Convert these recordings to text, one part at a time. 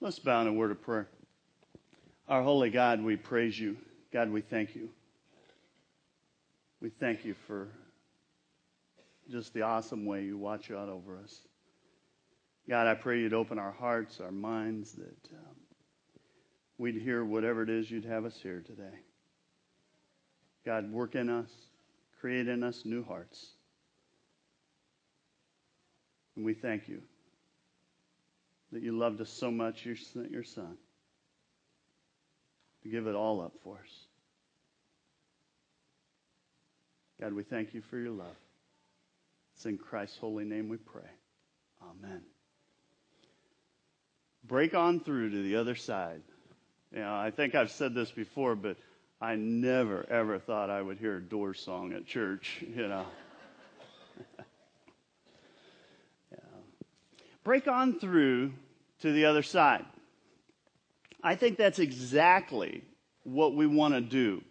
Let's bow in a word of prayer. Our holy God, we praise you. God, we thank you. We thank you for just the awesome way you watch out over us. God, I pray you'd open our hearts, our minds, that um, we'd hear whatever it is you'd have us hear today. God, work in us, create in us new hearts. And we thank you that you loved us so much, you sent your Son to give it all up for us. God, we thank you for your love. It's in Christ's holy name we pray. Amen. Break on through to the other side. You know, I think I've said this before, but I never, ever thought I would hear a Doors song at church, you know. yeah. Break on through to the other side. I think that's exactly what we want to do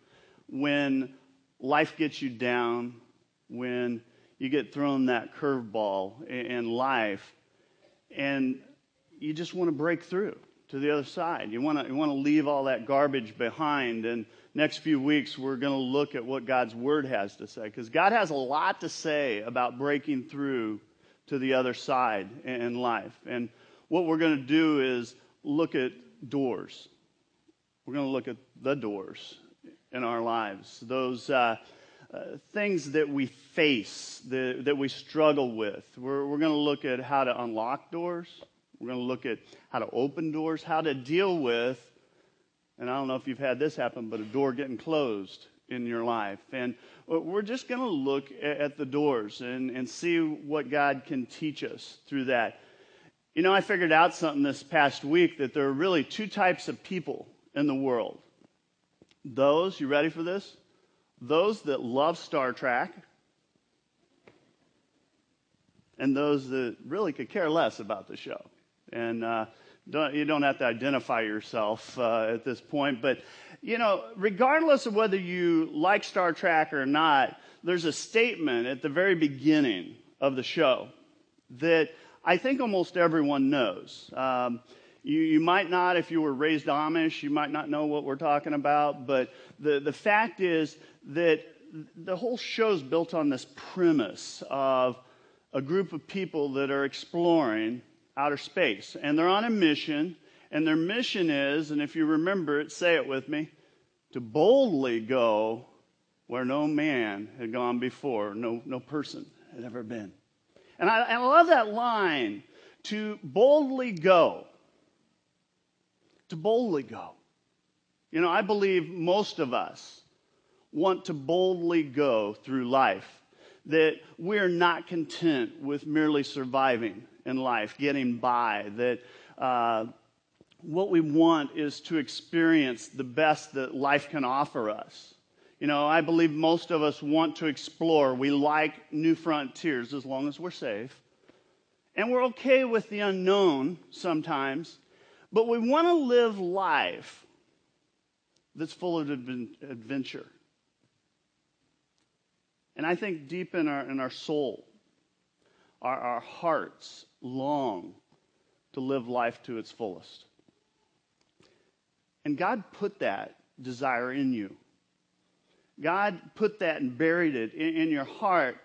when life gets you down, when you get thrown that curveball in life, and you just want to break through to the other side. You want to, you want to leave all that garbage behind. And next few weeks, we're going to look at what God's Word has to say. Because God has a lot to say about breaking through to the other side in life. And what we're going to do is look at doors. We're going to look at the doors in our lives, those uh, uh, things that we face, the, that we struggle with. We're, we're going to look at how to unlock doors. We're going to look at how to open doors, how to deal with, and I don't know if you've had this happen, but a door getting closed in your life. And we're just going to look at the doors and, and see what God can teach us through that. You know, I figured out something this past week that there are really two types of people in the world. Those, you ready for this? Those that love Star Trek, and those that really could care less about the show. And uh, don't, you don't have to identify yourself uh, at this point, but you know, regardless of whether you like Star Trek or not, there's a statement at the very beginning of the show that I think almost everyone knows. Um, you, you might not, if you were raised Amish, you might not know what we're talking about, but the, the fact is that the whole show is built on this premise of a group of people that are exploring outer space. And they're on a mission, and their mission is, and if you remember it, say it with me, to boldly go where no man had gone before, no, no person had ever been. And I, I love that line to boldly go. To boldly go. You know, I believe most of us want to boldly go through life, that we're not content with merely surviving in life, getting by, that uh, what we want is to experience the best that life can offer us. You know, I believe most of us want to explore. We like new frontiers as long as we're safe. And we're okay with the unknown sometimes, but we want to live life that's full of adventure. And I think deep in our, in our soul, our, our hearts long to live life to its fullest. And God put that desire in you. God put that and buried it in, in your heart.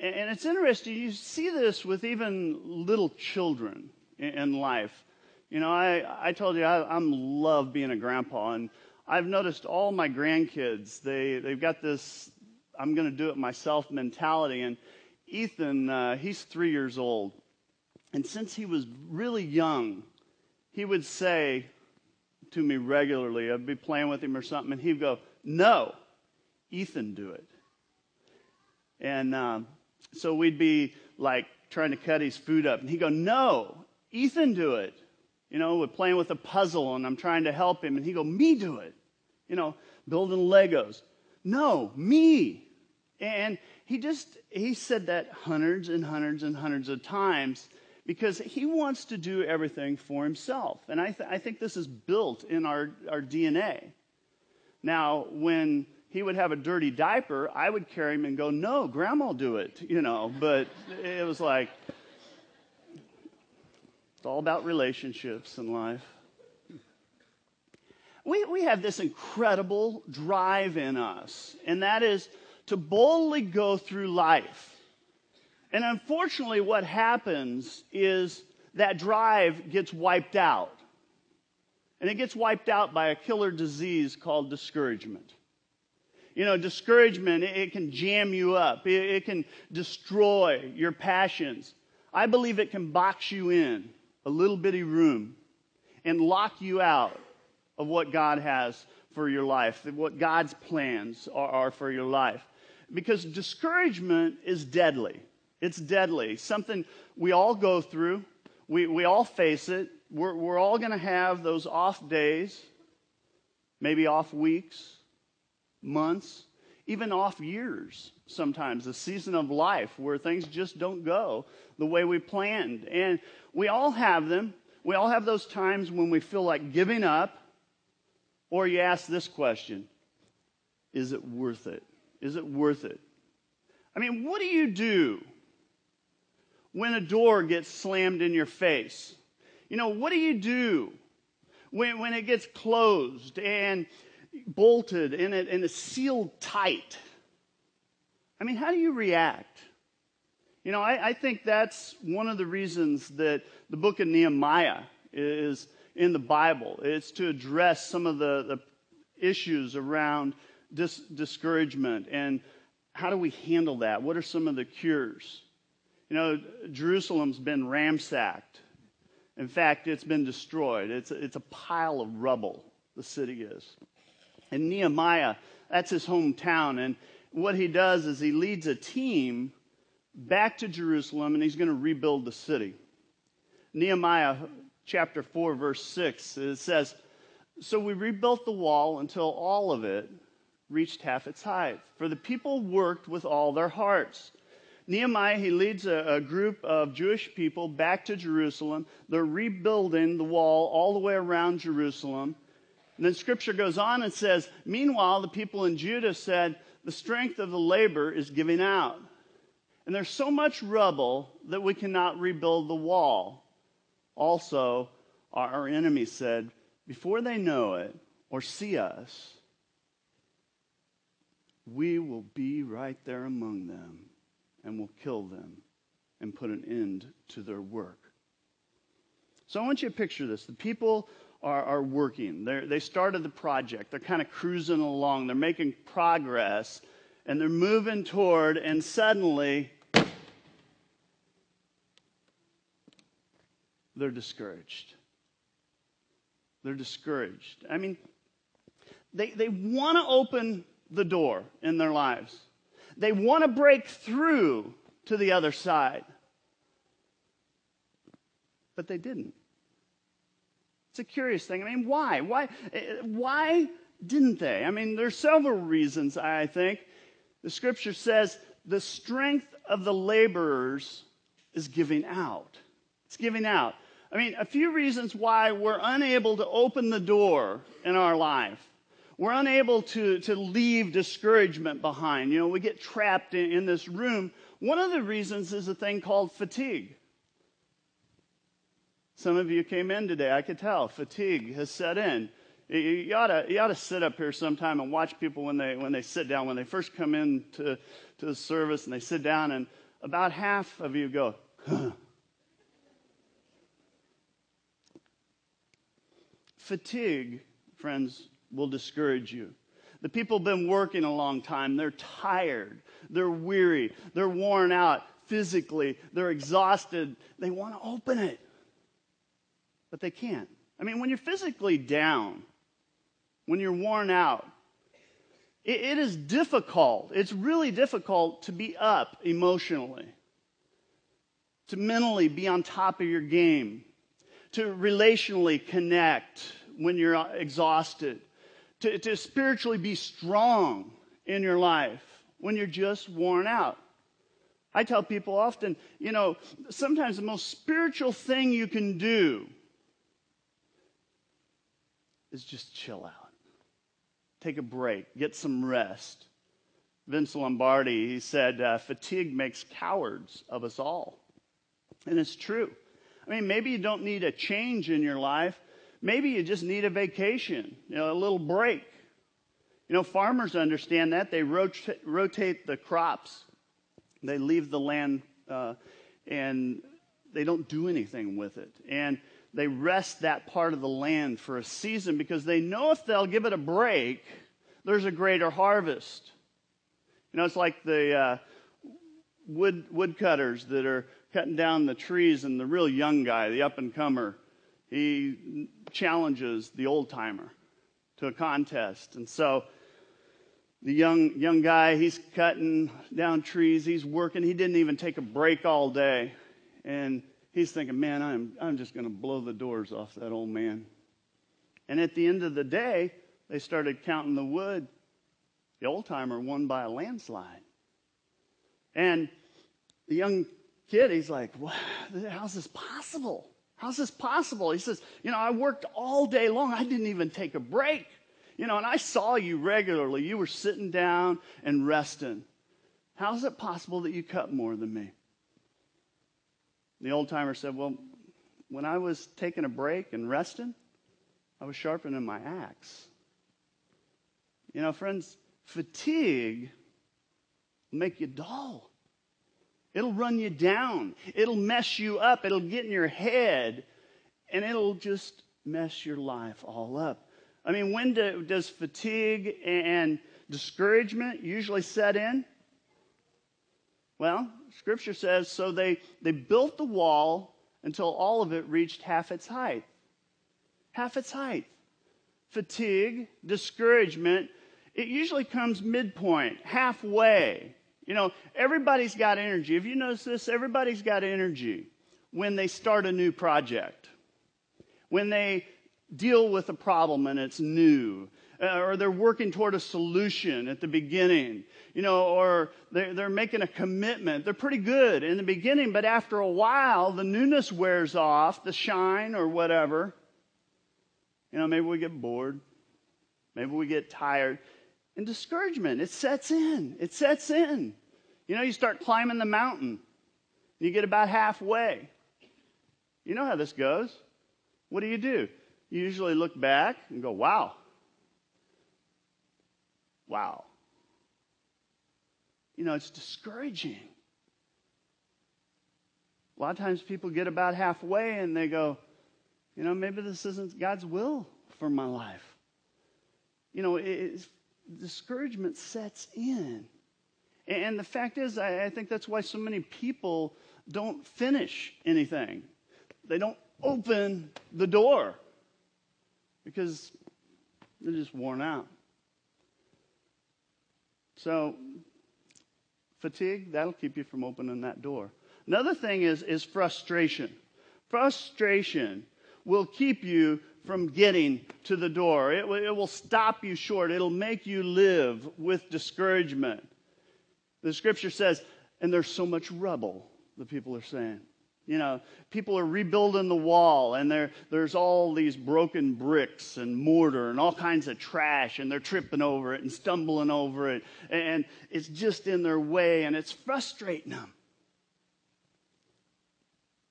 And, it's interesting, you see this with even little children in, in life. You know, I, I told you I, I'm love being a grandpa, and I've noticed all my grandkids, they, they've got this I'm going to do it myself mentality. And Ethan, uh, he's three years old. And since he was really young, he would say to me regularly, I'd be playing with him or something, and he'd go, No, Ethan, do it. And um, so we'd be like trying to cut his food up, and he'd go, No, Ethan, do it. You know, we're playing with a puzzle, and I'm trying to help him, and he'd go, Me, do it. You know, building Legos. No, me. And he just, he said that hundreds and hundreds and hundreds of times because he wants to do everything for himself. And I, th- I think this is built in our, our DNA. Now, when he would have a dirty diaper, I would carry him and go, No, grandma, will do it, you know. But it was like, It's all about relationships in life. We, we have this incredible drive in us, and that is to boldly go through life. And unfortunately, what happens is that drive gets wiped out. And it gets wiped out by a killer disease called discouragement. You know, discouragement, it, can jam you up, it, can destroy your passions. I believe it can box you in a little bitty room and lock you out of what God has for your life, what God's plans are, are for your life. Because discouragement is deadly. It's deadly. Something we all go through, we, we all face it. We're, we're all going to have those off days, maybe off weeks, months, even off years sometimes, a season of life where things just don't go the way we planned. And we all have them. We all have those times when we feel like giving up, or you ask this question Is it worth it? Is it worth it? I mean, what do you do when a door gets slammed in your face? You know, what do you do when, when it gets closed and bolted and, it, and it's sealed tight? I mean, how do you react? You know, I, I think that's one of the reasons that the book of Nehemiah is in the Bible. It's to address some of the, the issues around dis- discouragement and how do we handle that? What are some of the cures? You know, Jerusalem's been ransacked. In fact, it's been destroyed. It's it's a pile of rubble, the city is. And Nehemiah, that's his hometown. And what he does is he leads a team back to Jerusalem and he's going to rebuild the city. Nehemiah chapter 4, verse 6, it says, So we rebuilt the wall until all of it reached half its height, for the people worked with all their hearts. Nehemiah, he leads a, a, group of Jewish people back to Jerusalem. They're rebuilding the wall all the way around Jerusalem. And then scripture goes on and says, Meanwhile, the people in Judah said, The strength of the labor is giving out. And there's so much rubble that we cannot rebuild the wall. Also, our enemies said, Before they know it or see us, we will be right there among them and will kill them and put an end to their work. So I want you to picture this. The people are, are working. They're, they started the project. They're kind of cruising along. They're making progress and they're moving toward, and suddenly they're discouraged. They're discouraged. I mean, they, they want to open the door in their lives. They want to break through to the other side. But they didn't. It's a curious thing. I mean, why? Why, why didn't they? I mean, there's several reasons, I think. The scripture says the strength of the laborers is giving out. It's giving out. I mean, a few reasons why we're unable to open the door in our life. We're unable to, to leave discouragement behind. You know, we get trapped in, in this room. One of the reasons is a thing called fatigue. Some of you came in today, I could tell. Fatigue has set in. You, ought to, you ought to sit up here sometime and watch people when they, when they sit down. When they first come in to, to the service and they sit down, and about half of you go, huh. Fatigue, friends, will discourage you. The people have been working a long time. They're tired. They're weary. They're worn out physically. They're exhausted. They want to open it, but they can't. I mean, when you're physically down, when you're worn out, it, it is difficult. It's really difficult to be up emotionally, to mentally be on top of your game, to relationally connect when you're uh, exhausted to, to spiritually be strong in your life when you're just worn out. I tell people often, you know, sometimes the most spiritual thing you can do is just chill out. Take a break, get some rest. Vince Lombardi, he said, uh, fatigue makes cowards of us all. And it's true. I mean, maybe you don't need a change in your life. Maybe you just need a vacation, you know, a little break. You know, farmers understand that. They rota- rotate the crops, they leave the land uh, and they don't do anything with it. And they rest that part of the land for a season because they know if they'll give it a break, there's a greater harvest. You know, it's like the uh, wood woodcutters that are cutting down the trees, and the real young guy, the up and comer, he challenges the old timer to a contest, and so the young young guy he's cutting down trees he's working he didn't even take a break all day and he's thinking man i'm i'm just going to blow the doors off that old man. And at the end of the day they started counting the wood. The old timer won by a landslide. And the young kid he's like how's this possible? How's this possible? He says you know i worked all day long. I didn't even take a break. You know, and I saw you regularly. You were sitting down and resting. How is it possible that you cut more than me? The old timer said, Well, when I was taking a break and resting, I was sharpening my axe. You know, friends, fatigue will make you dull. It'll run you down. It'll mess you up. It'll get in your head, and it'll just mess your life all up. I mean, when do, does fatigue and discouragement usually set in? Well, Scripture says so they, they built the wall until all of it reached half its height. Half its height. Fatigue, discouragement, it usually comes midpoint, halfway. You know, everybody's got energy. If you notice this, everybody's got energy when they start a new project. When they deal with a problem and it's new. Uh, or they're working toward a solution at the beginning, you know, or they're, they're making a commitment. They're pretty good in the beginning, but after a while, the newness wears off, the shine or whatever. You know, maybe we get bored. Maybe we get tired. And discouragement, it sets in. It sets in. You know, you start climbing the mountain, you get about halfway. You know how this goes. What do you do? you usually look back and go, wow. Wow. You know, it's discouraging. A lot of times people get about halfway and they go, you know, maybe this isn't God's will for my life. You know, discouragement sets in. And the fact is, I, I think that's why so many people don't finish anything. They don't open the door because they're just worn out. So, fatigue, that'll keep you from opening that door. Another thing is, is frustration. Frustration will keep you from getting to the door. It, it will stop you short. It'll make you live with discouragement. The scripture says, and there's so much rubble, the people are saying. You know, people are rebuilding the wall, and there, there's all these broken bricks and mortar and all kinds of trash, and they're tripping over it and stumbling over it, and it's just in their way, and it's frustrating them.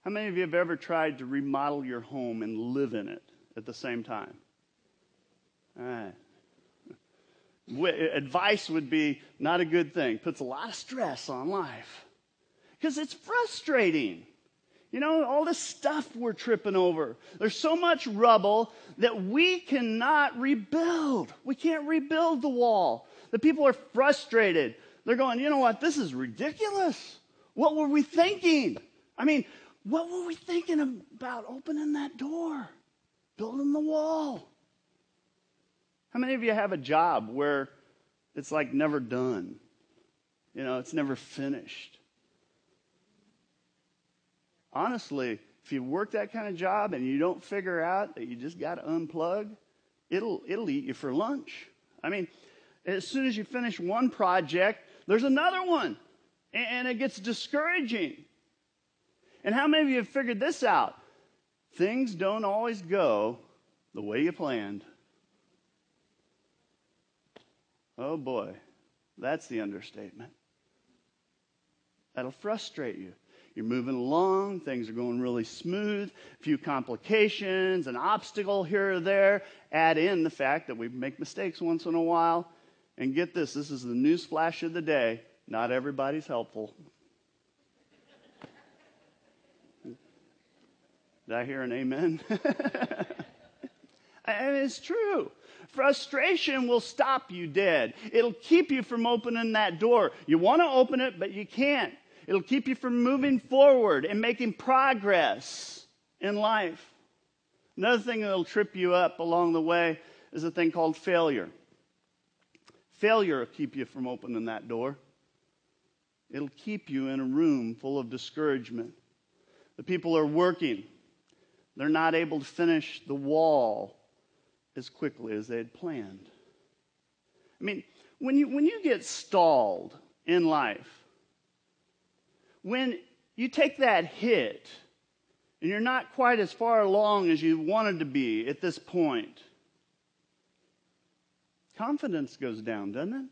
How many of you have ever tried to remodel your home and live in it at the same time? All right. Advice would be not a good thing. Puts a lot of stress on life because it's frustrating. You know, all this stuff we're tripping over. There's so much rubble that we cannot rebuild. We can't rebuild the wall. The people are frustrated. They're going, you know what? This is ridiculous. What were we thinking? I mean, what were we thinking about opening that door, building the wall? How many of you have a job where it's like never done? You know, it's never finished honestly, if you work that kind of job and you don't figure out that you just got to unplug, it'll, it'll eat you for lunch. I mean, as soon as you finish one project, there's another one, and it gets discouraging. And how many of you have figured this out? Things don't always go the way you planned. Oh boy, that's the understatement. That'll frustrate you. You're moving along, things are going really smooth, a few complications, an obstacle here or there. Add in the fact that we make mistakes once in a while. And get this this is the news flash of the day. Not everybody's helpful. Did I hear an amen? and it's true. Frustration will stop you dead. It'll keep you from opening that door. You want to open it, but you can't. It'll keep you from moving forward and making progress in life. Another thing that'll trip you up along the way is a thing called failure. Failure will keep you from opening that door. It'll keep you in a room full of discouragement. The people are working. They're not able to finish the wall as quickly as they had planned. I mean, when you, when you get stalled in life, when you take that hit and you're not quite as far along as you wanted to be at this point, confidence goes down, doesn't it?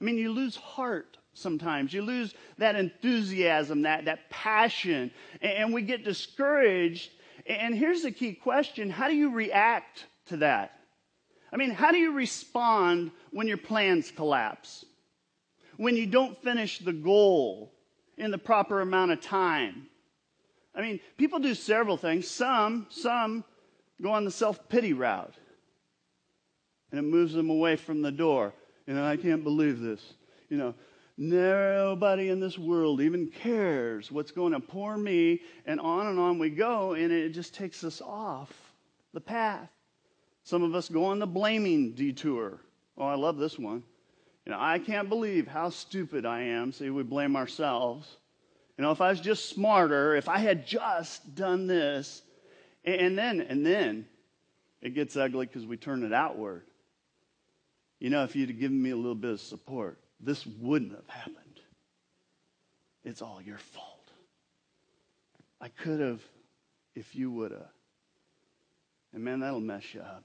I mean, you lose heart sometimes. You lose that enthusiasm, that, that passion, and we get discouraged. And here's the key question How do you react to that? I mean, how do you respond when your plans collapse? When you don't finish the goal in the proper amount of time? I mean, people do several things. Some, some go on the self-pity route. And it moves them away from the door. You know, I can't believe this. You know, nobody in this world even cares what's going on. Poor me. And on and on we go, and it just takes us off the path. Some of us go on the blaming detour. Oh, I love this one. You know, I can't believe how stupid I am. See, we blame ourselves. You know, if I was just smarter, if I had just done this, and then, and then it gets ugly because we turn it outward. You know, if you'd have given me a little bit of support, this wouldn't have happened. It's all your fault. I could have if you would have. And man, that'll mess you up.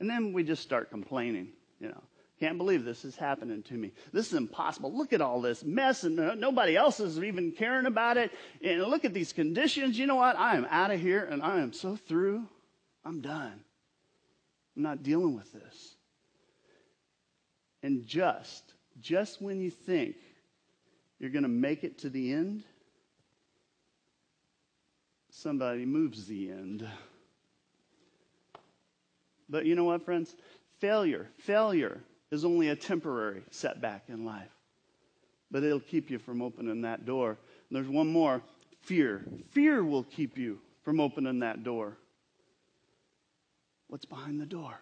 And then we just start complaining, you know. Can't believe this is happening to me. This is impossible. Look at all this mess, and nobody else is even caring about it. And look at these conditions. You know what? I am out of here, and I am so through. I'm done. I'm not dealing with this. And just, just when you think you're going to make it to the end, somebody moves the end. But you know what, friends? Failure, failure is only a temporary setback in life. But it'll keep you from opening that door. And there's one more fear. Fear will keep you from opening that door. What's behind the door?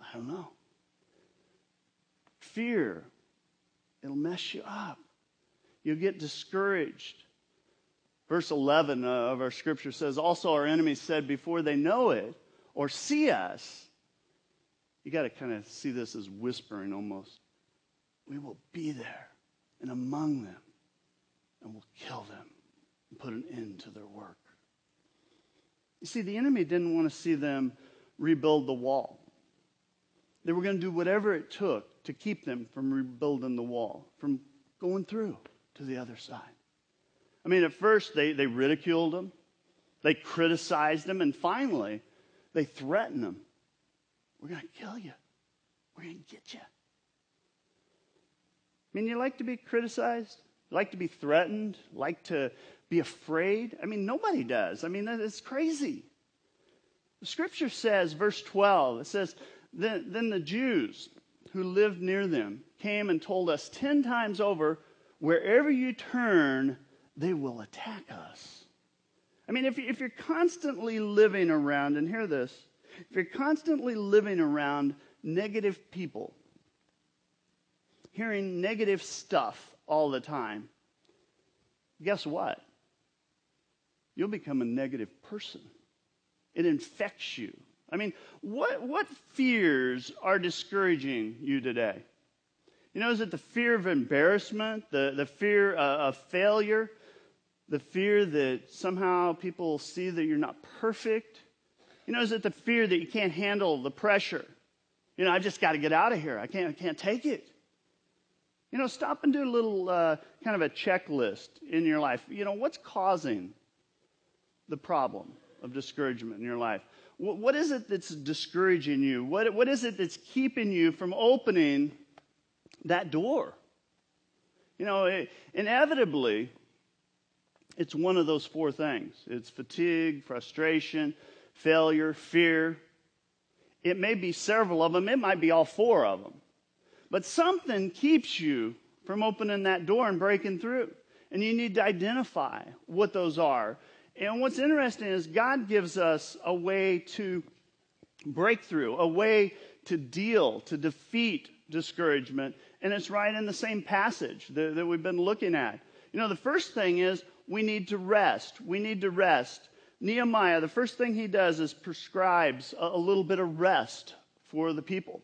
I don't know. Fear, it'll mess you up. You'll get discouraged. Verse 11 of our scripture says, Also, our enemies said before they know it, or see us, you got to kind of see this as whispering almost. We will be there and among them, and we'll kill them and put an end to their work. You see, the enemy didn't want to see them rebuild the wall. They were going to do whatever it took to keep them from rebuilding the wall, from going through to the other side. I mean, at first they, they ridiculed them, they criticized them, and finally they threatened him. We're going to kill you. We're going to get you. I mean, you like to be criticized, like to be threatened, like to be afraid. I mean, nobody does. I mean, it's crazy. The scripture says, verse 12, it says, then, then the Jews who lived near them came and told us 10 times over, wherever you turn, they will attack us. I mean, if, if you're constantly living around, and hear this, if you're constantly living around negative people, hearing negative stuff all the time, guess what? You'll become a negative person. It infects you. I mean, what, what fears are discouraging you today? You know, is it the fear of embarrassment, the, the fear uh, of failure, the fear that somehow people see that you're not perfect? You know, is it the fear that you can't handle the pressure? You know, I've just got to get out of here. I can't, I can't take it. You know, stop and do a little uh, kind of a checklist in your life. You know, what's causing the problem of discouragement in your life? What, what is it that's discouraging you? What, what is it that's keeping you from opening that door? You know, it, inevitably, it's one of those four things it's fatigue, frustration, failure, fear. It may be several of them, it might be all four of them. But something keeps you from opening that door and breaking through. And you need to identify what those are. And what's interesting is God gives us a way to break through, a way to deal, to defeat discouragement. And it's right in the same passage that, that we've been looking at. You know, the first thing is we need to rest. We need to rest. Nehemiah, the first thing he does is prescribes a, little bit of rest for the people.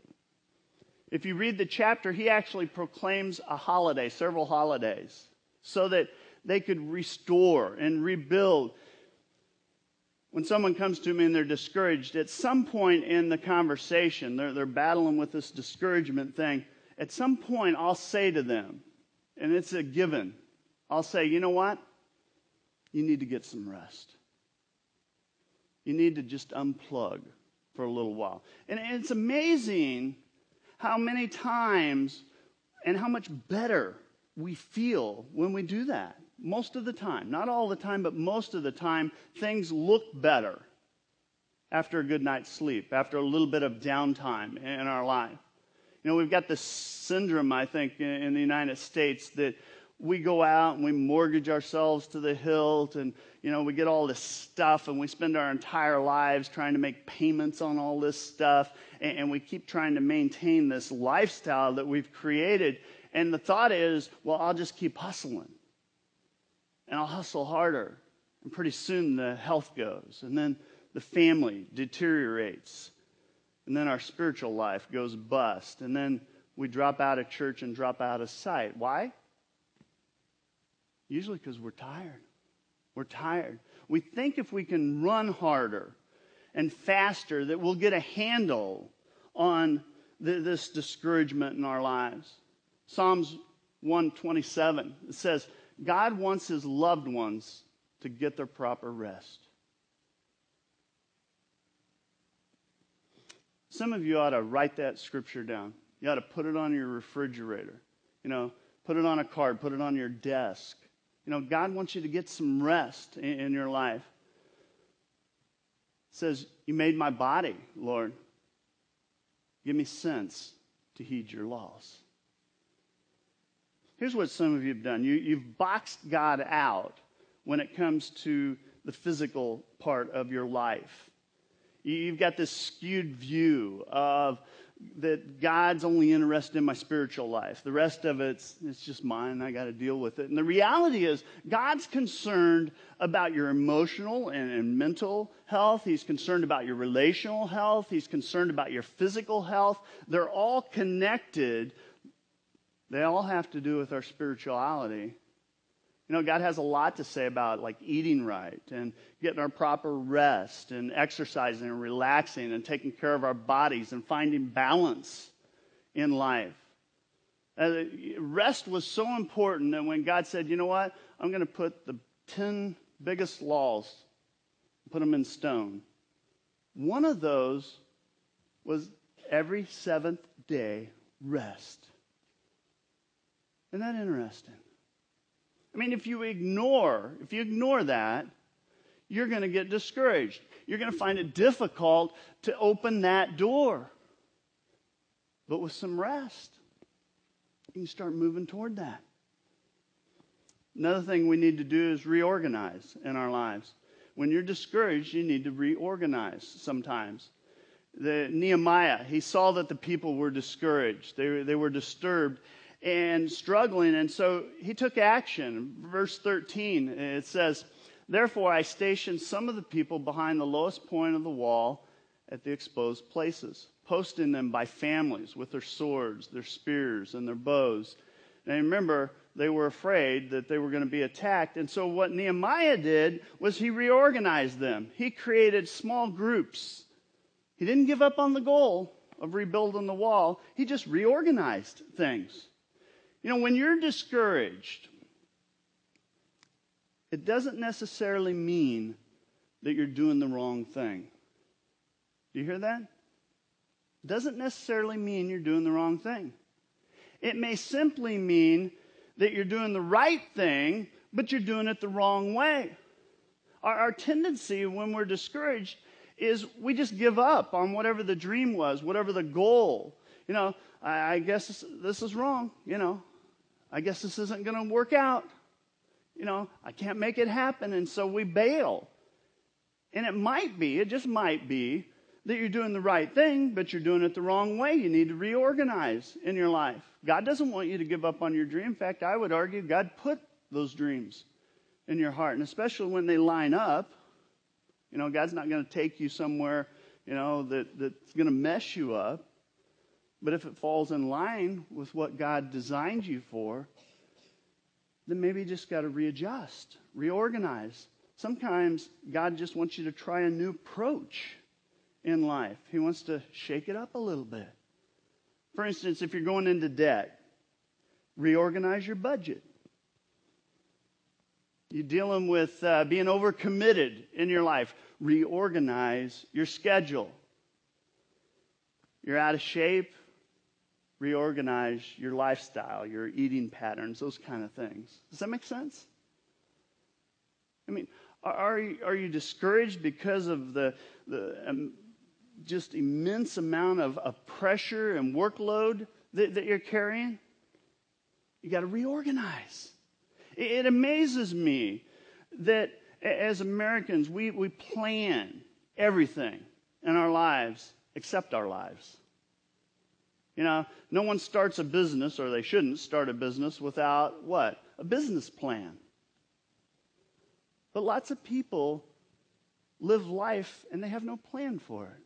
If you read the chapter, he actually proclaims a holiday, several holidays, so that they could restore and rebuild. When someone comes to me and they're discouraged, at some point in the conversation, they're, they're battling with this discouragement thing. At some point, I'll say to them, and it's a given, I'll say, you know what? You need to get some rest. You need to just unplug for a little while. And it's amazing how many times and how much better we feel when we do that. Most of the time, not all the time, but most of the time, things look better after a good night's sleep, after a little bit of downtime in our life. You know, we've got this syndrome, I think, in the United States that we go out and we mortgage ourselves to the hilt and you know we get all this stuff and we spend our entire lives trying to make payments on all this stuff and, and, we keep trying to maintain this lifestyle that we've created. And the thought is well i'll just keep hustling and i'll hustle harder and pretty soon the health goes and then the family deteriorates and then our spiritual life goes bust and then we drop out of church and drop out of sight. Why Usually because we're tired. We're tired. We think if we can run harder and faster that we'll get a handle on this discouragement in our lives. Psalms 127 it says, God wants his loved ones to get their proper rest. Some of you ought to write that scripture down. You ought to put it on your refrigerator. You know, put it on a card, put it on your desk. You know, God wants you to get some rest in, in your life. It says, You made my body, Lord. Give me sense to heed your laws. Here's what some of you have done you, you've boxed God out when it comes to the physical part of your life. You've got this skewed view of that God's only interested in my spiritual life. The rest of it's, it's just mine. I got to deal with it. And the reality is, God's concerned about your emotional and, and, mental health. He's concerned about your relational health. He's concerned about your physical health. They're all connected. They all have to do with our spirituality. You know, God has a lot to say about like eating right and getting our proper rest and exercising and relaxing and taking care of our bodies and finding balance in life. Uh, rest was so important that when God said, you know what, I'm going to put the 10 biggest laws, put them in stone. One of those was every seventh day rest. Isn't that interesting? I mean, if you ignore, if you ignore that, you're going to get discouraged. You're going to find it difficult to open that door. But with some rest, you can start moving toward that. Another thing we need to do is reorganize in our lives. When you're discouraged, you need to reorganize sometimes. The Nehemiah, he saw that the people were discouraged. They, they were disturbed and struggling. And so he took action. Verse 13, it says, Therefore I stationed some of the people behind the lowest point of the wall at the exposed places, posting them by families with their swords, their spears, and their bows. And remember, they were afraid that they were going to be attacked. And so what Nehemiah did was he reorganized them. He created small groups. He didn't give up on the goal of rebuilding the wall. He just reorganized things. You know, when you're discouraged, it doesn't necessarily mean that you're doing the wrong thing. Do you hear that? It Doesn't necessarily mean you're doing the wrong thing. It may simply mean that you're doing the right thing, but you're doing it the wrong way. Our, our tendency when we're discouraged is we just give up on whatever the dream was, whatever the goal. You know, I, I guess this, this is wrong. You know, I guess this isn't going to work out. You know, I can't make it happen. And so we bail. And it might be, it just might be, that you're doing the right thing, but you're doing it the wrong way. You need to reorganize in your life. God doesn't want you to give up on your dream. In fact, I would argue God put those dreams in your heart, and especially when they line up. You know, God's not going to take you somewhere, you know, that, that's going to mess you up. But if it falls in line with what God designed you for, then maybe you just got to readjust, reorganize. Sometimes God just wants you to try a new approach in life. He wants to shake it up a little bit. For instance, if you're going into debt, reorganize your budget. You're dealing with uh, being overcommitted in your life, reorganize your schedule. You're out of shape, reorganize your lifestyle, your eating patterns, those kind of things. Does that make sense? I mean, are, you, are you discouraged because of the, the um, just immense amount of, of pressure and workload that, that you're carrying? You got to reorganize. It, it amazes me that as Americans, we, we plan everything in our lives except our lives. You know, no one starts a business, or they shouldn't start a business without what? A business plan. But lots of people live life and they have no plan for it.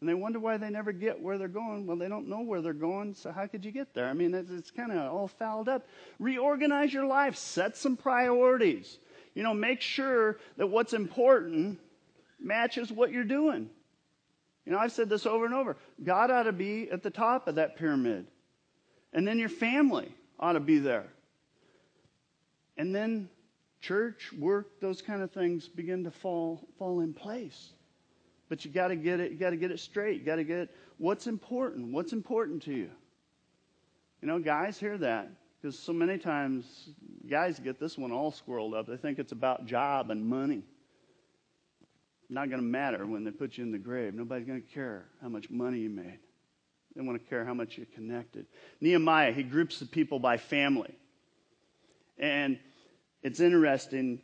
And they wonder why they never get where they're going. Well, they don't know where they're going, so how could you get there? I mean, it's, it's kind of all fouled up. Reorganize your life, set some priorities. You know, make sure that what's important matches what you're doing. You know, I've said this over and over. God ought to be at the top of that pyramid. And then your family ought to be there. And then church, work, those kind of things begin to fall fall in place. But you got to get it. You got to get it straight. You got to get what's important. What's important to you. You know, guys hear that because so many times guys get this one all squirreled up. They think it's about job and money. Not going to matter when they put you in the grave. Nobody's going to care how much money you made. They want to care how much you're connected. Nehemiah, he groups the people by family. And it's interesting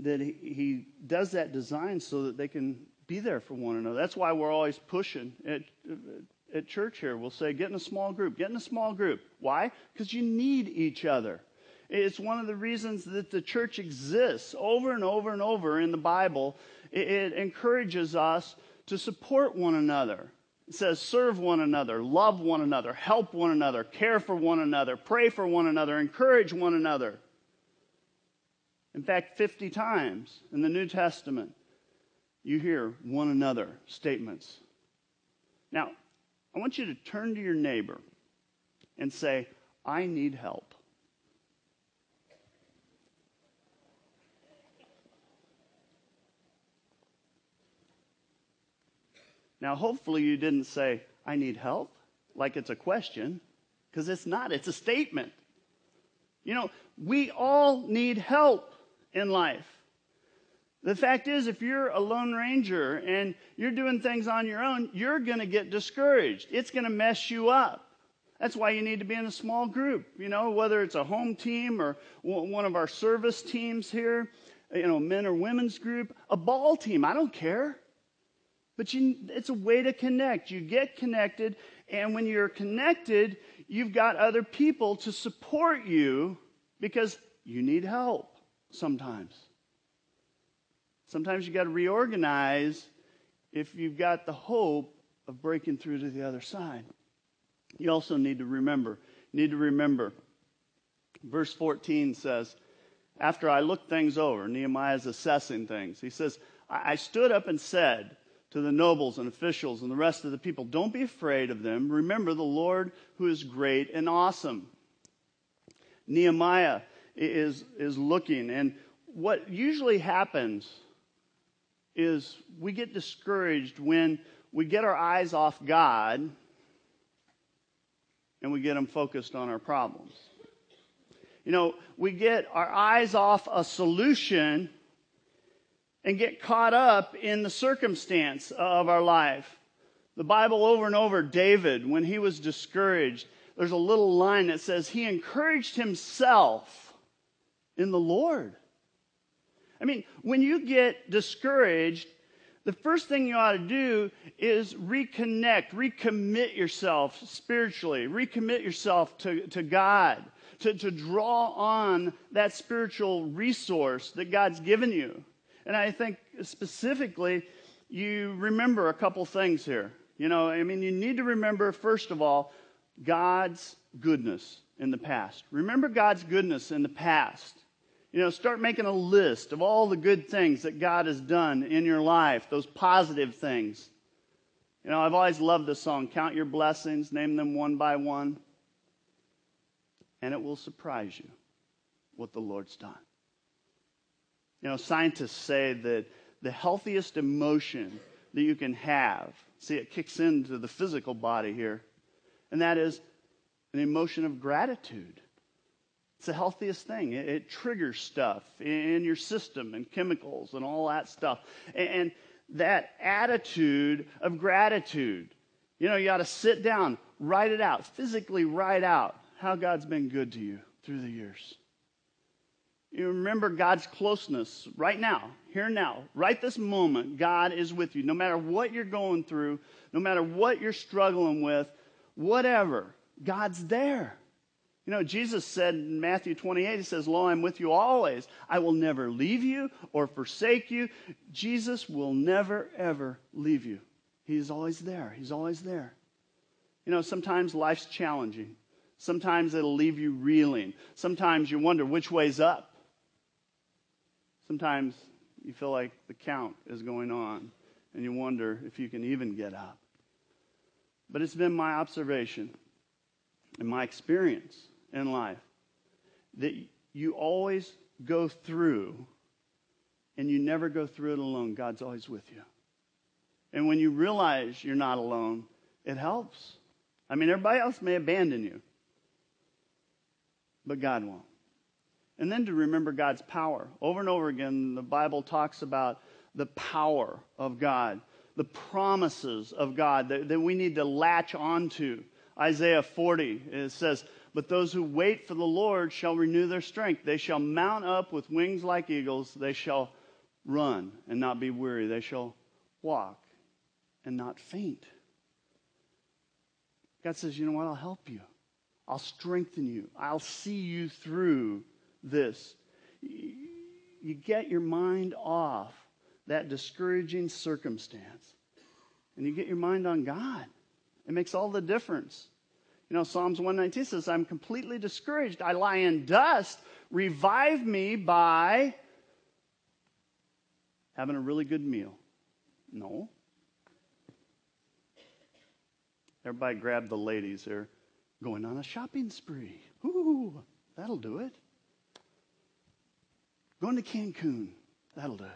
that he, he does that design so that they can be there for one another. That's why we're always pushing at, at church here. We'll say, get in a small group, get in a small group. Why? Because you need each other. It's one of the reasons that the church exists over and over and over in the Bible. It, encourages us to support one another. It says, serve one another, love one another, help one another, care for one another, pray for one another, encourage one another. In fact, 50 times in the New Testament, you hear one another statements. Now, I want you to turn to your neighbor and say, I need help. Now, hopefully, you didn't say, I need help, like it's a question, because it's not, it's a statement. You know, we all need help in life. The fact is, if you're a lone ranger and you're doing things on your own, you're going to get discouraged. It's going to mess you up. That's why you need to be in a small group, you know, whether it's a home team or one of our service teams here, you know, men or women's group, a ball team, I don't care. But you, it's a way to connect. You get connected, and when you're connected, you've got other people to support you because you need help sometimes. Sometimes you got to reorganize if you've got the hope of breaking through to the other side. You also need to remember, need to remember. Verse 14 says, After I looked things over, Nehemiah is assessing things. He says, I stood up and said to the nobles and officials and the rest of the people, Don't be afraid of them. Remember the Lord who is great and awesome. Nehemiah is, is looking. And what usually happens is we get discouraged when we get our eyes off God and we get them focused on our problems. You know, we get our eyes off a solution and get caught up in the circumstance of our life. The Bible over and over, David, when he was discouraged, there's a little line that says he encouraged himself in the Lord. I mean, when you get discouraged, the first thing you ought to do is reconnect, recommit yourself spiritually, recommit yourself to, to God, to, to draw on that spiritual resource that God's given you. And I think specifically, you remember a couple things here. You know, I mean, you need to remember, first of all, God's goodness in the past. Remember God's goodness in the past. You know, start making a list of all the good things that God has done in your life, those positive things. You know, I've always loved this song Count Your Blessings, name them one by one, and it will surprise you what the Lord's done. You know, scientists say that the healthiest emotion that you can have, see, it kicks into the physical body here, and that is an emotion of gratitude. It's the healthiest thing. It, it triggers stuff in your system and chemicals and all that stuff. And, and that attitude of gratitude, you know, you got to sit down, write it out, physically write out how God's been good to you through the years. You remember God's closeness right now, here now, right this moment. God is with you. No matter what you're going through, no matter what you're struggling with, whatever, God's there. You know, Jesus said in Matthew 28, He says, Lo, I'm with you always. I will never leave you or forsake you. Jesus will never, ever leave you. He's always there. He's always there. You know, sometimes life's challenging. Sometimes it'll leave you reeling. Sometimes you wonder which way's up. Sometimes you feel like the count is going on and you wonder if you can even get up. But it's been my observation and my experience in life that you always go through and you never go through it alone. God's always with you. And when you realize you're not alone, it helps. I mean, everybody else may abandon you, but God won't. And then to remember God's power. Over and over again, the Bible talks about the power of God, the promises of God that, that we need to latch onto. Isaiah 40, it says, but those who wait for the Lord shall renew their strength. They shall mount up with wings like eagles. They shall run and not be weary. They shall walk and not faint. God says, You know what? I'll help you. I'll strengthen you. I'll see you through this. You get your mind off that discouraging circumstance and you get your mind on God. It makes all the difference. You know, Psalms 119 says, I'm completely discouraged. I lie in dust. Revive me by having a really good meal. No. Everybody grab the ladies. They're going on a shopping spree. Ooh, that'll do it. Going to Cancun. That'll do it.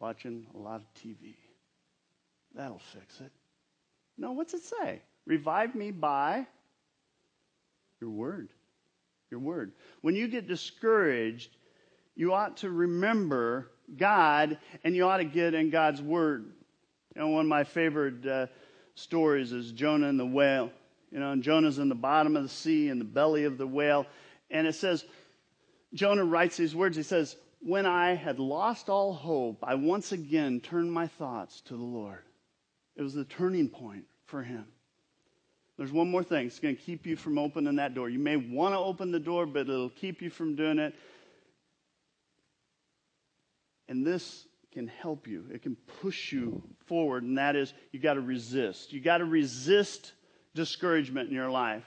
Watching a lot of TV. That'll fix it. No, what's it say? Revive me by your word. Your word. When you get discouraged, you ought to remember God and you ought to get in God's word. You know, one of my favorite uh, stories is Jonah and the whale. You know, and Jonah's in the bottom of the sea, in the belly of the whale. And it says, Jonah writes these words. He says, When I had lost all hope, I once again turned my thoughts to the Lord. It was the turning point for him. There's one more thing. It's going to keep you from opening that door. You may want to open the door, but it'll keep you from doing it. And this can help you. It can push you forward, and that is you got to resist. You got to resist discouragement in your life.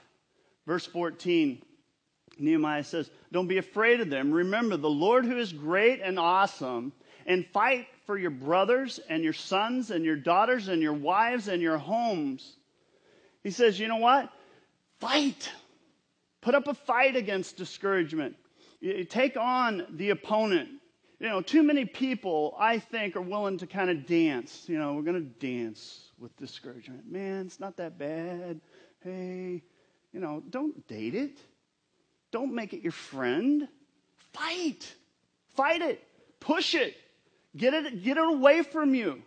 Verse 14, Nehemiah says, Don't be afraid of them. Remember, the Lord who is great and awesome, and fight for your brothers and your sons and your daughters and your wives and your homes. He says, you know what? fight. Put up a fight against discouragement. Take on the opponent. You know, too many people, I think, are willing to kind of dance. You know, we're going to dance with discouragement. Man, it's not that bad. Hey, you know, don't date it. Don't make it your friend. Fight. Fight it. Push it. Get it, get it away from you.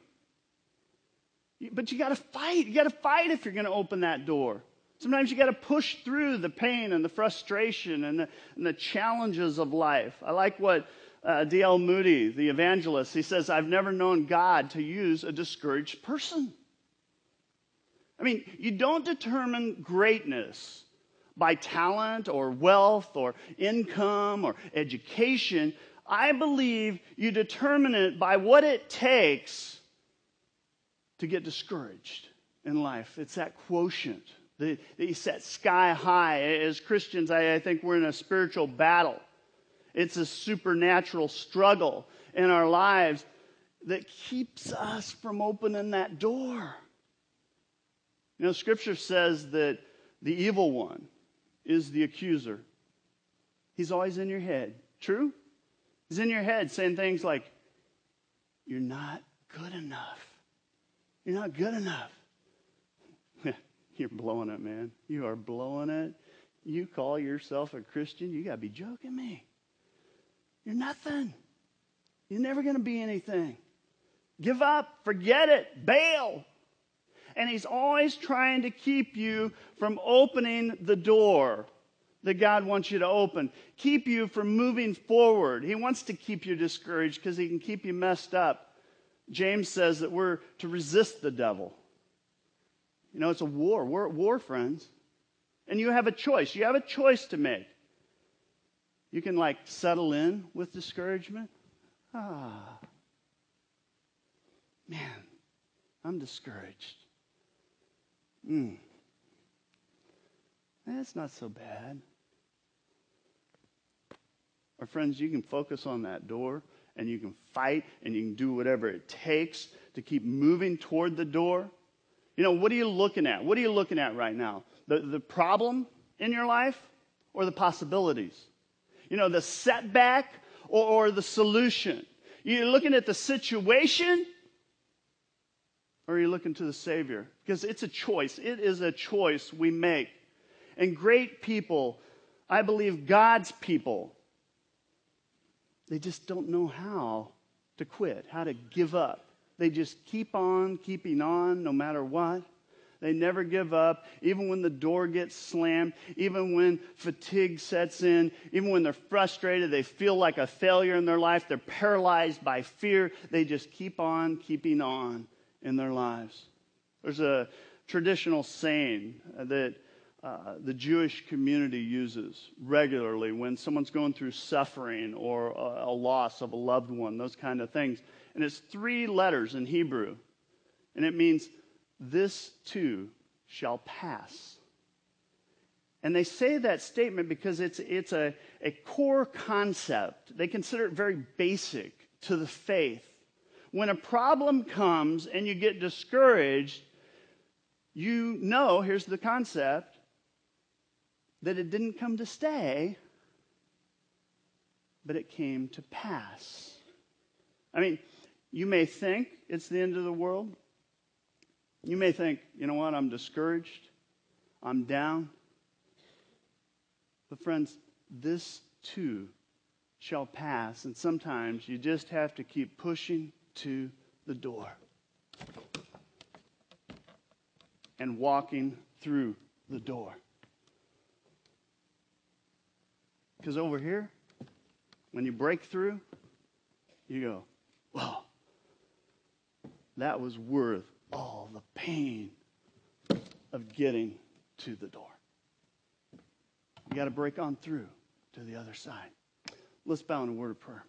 But you got to fight. You got to fight if you're going to open that door. Sometimes you got to push through the pain and the frustration and the, and the challenges of life. I like what uh, D.L. Moody, the evangelist, he says, I've never known God to use a discouraged person. I mean, you don't determine greatness by talent or wealth or income or education. I believe you determine it by what it takes to get discouraged in life. It's that quotient that you set sky high. As Christians, I, I think we're in a spiritual battle. It's a supernatural struggle in our lives that keeps us from opening that door. You know, Scripture says that the evil one is the accuser. He's always in your head. True? He's in your head saying things like, You're not good enough. You're not good enough. You're blowing it, man. You are blowing it. You call yourself a Christian, you got to be joking me. You're nothing. You're never going to be anything. Give up, forget it, bail. And he's always trying to keep you from opening the door that God wants you to open, keep you from moving forward. He wants to keep you discouraged because he can keep you messed up. James says that we're to resist the devil. You know, it's a war. We're at war, friends. And you have a choice. You have a choice to make. You can, like, settle in with discouragement. Ah, man, I'm discouraged. Hmm. That's not so bad. Our friends, you can focus on that door and you can fight and you can do whatever it takes to keep moving toward the door. You know, what are you looking at? What are you looking at right now? The, the problem in your life or the possibilities? You know, the setback or, or the solution? You're looking at the situation or are you looking to the Savior? Because it's a choice. It is a choice we make. And great people, I believe God's people, they just don't know how to quit, how to give up. They just keep on keeping on no matter what. They never give up, even when the door gets slammed, even when fatigue sets in, even when they're frustrated, they feel like a failure in their life, they're paralyzed by fear. They just keep on keeping on in their lives. There's a traditional saying that uh, the Jewish community uses regularly when someone's going through suffering or a, a loss of a loved one, those kind of things. And it's three letters in Hebrew. And it means, this too shall pass. And they say that statement because it's, it's a, a core concept. They consider it very basic to the faith. When a problem comes and you get discouraged, you know, here's the concept that it didn't come to stay, but it came to pass. I mean, you may think it's the end of the world. You may think, you know what, I'm discouraged, I'm down. But, friends, this too shall pass, and sometimes you just have to keep pushing to the door and walking through the door. Because over here, when you break through, you go, whoa, that was worth all the pain of getting to the door. You got to break on through to the other side. Let's bow in a word of prayer.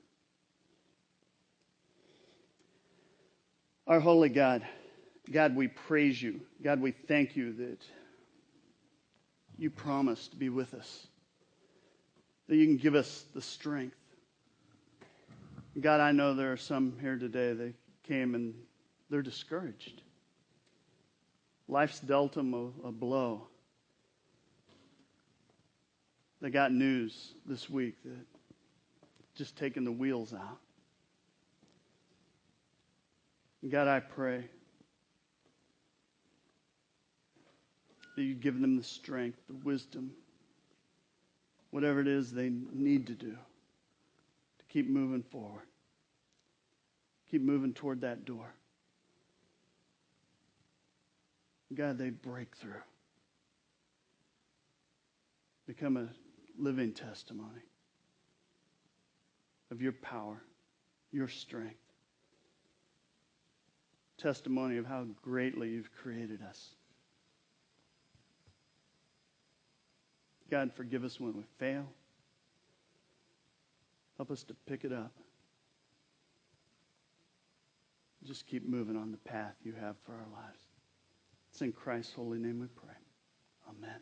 Our holy God, God, we praise you. God, we thank you that you promised to be with us that you can give us the strength. God, I know there are some here today that came and they're discouraged. Life's dealt them a, a blow. They got news this week that just taking the wheels out. God, I pray that you give them the strength, the wisdom, whatever it is they need to do to keep moving forward. Keep moving toward that door. God, they break through. Become a living testimony of your power, your strength. Testimony of how greatly you've created us. God, forgive us when we fail. Help us to pick it up. Just keep moving on the path you have for our lives. It's in Christ's holy name we pray. Amen.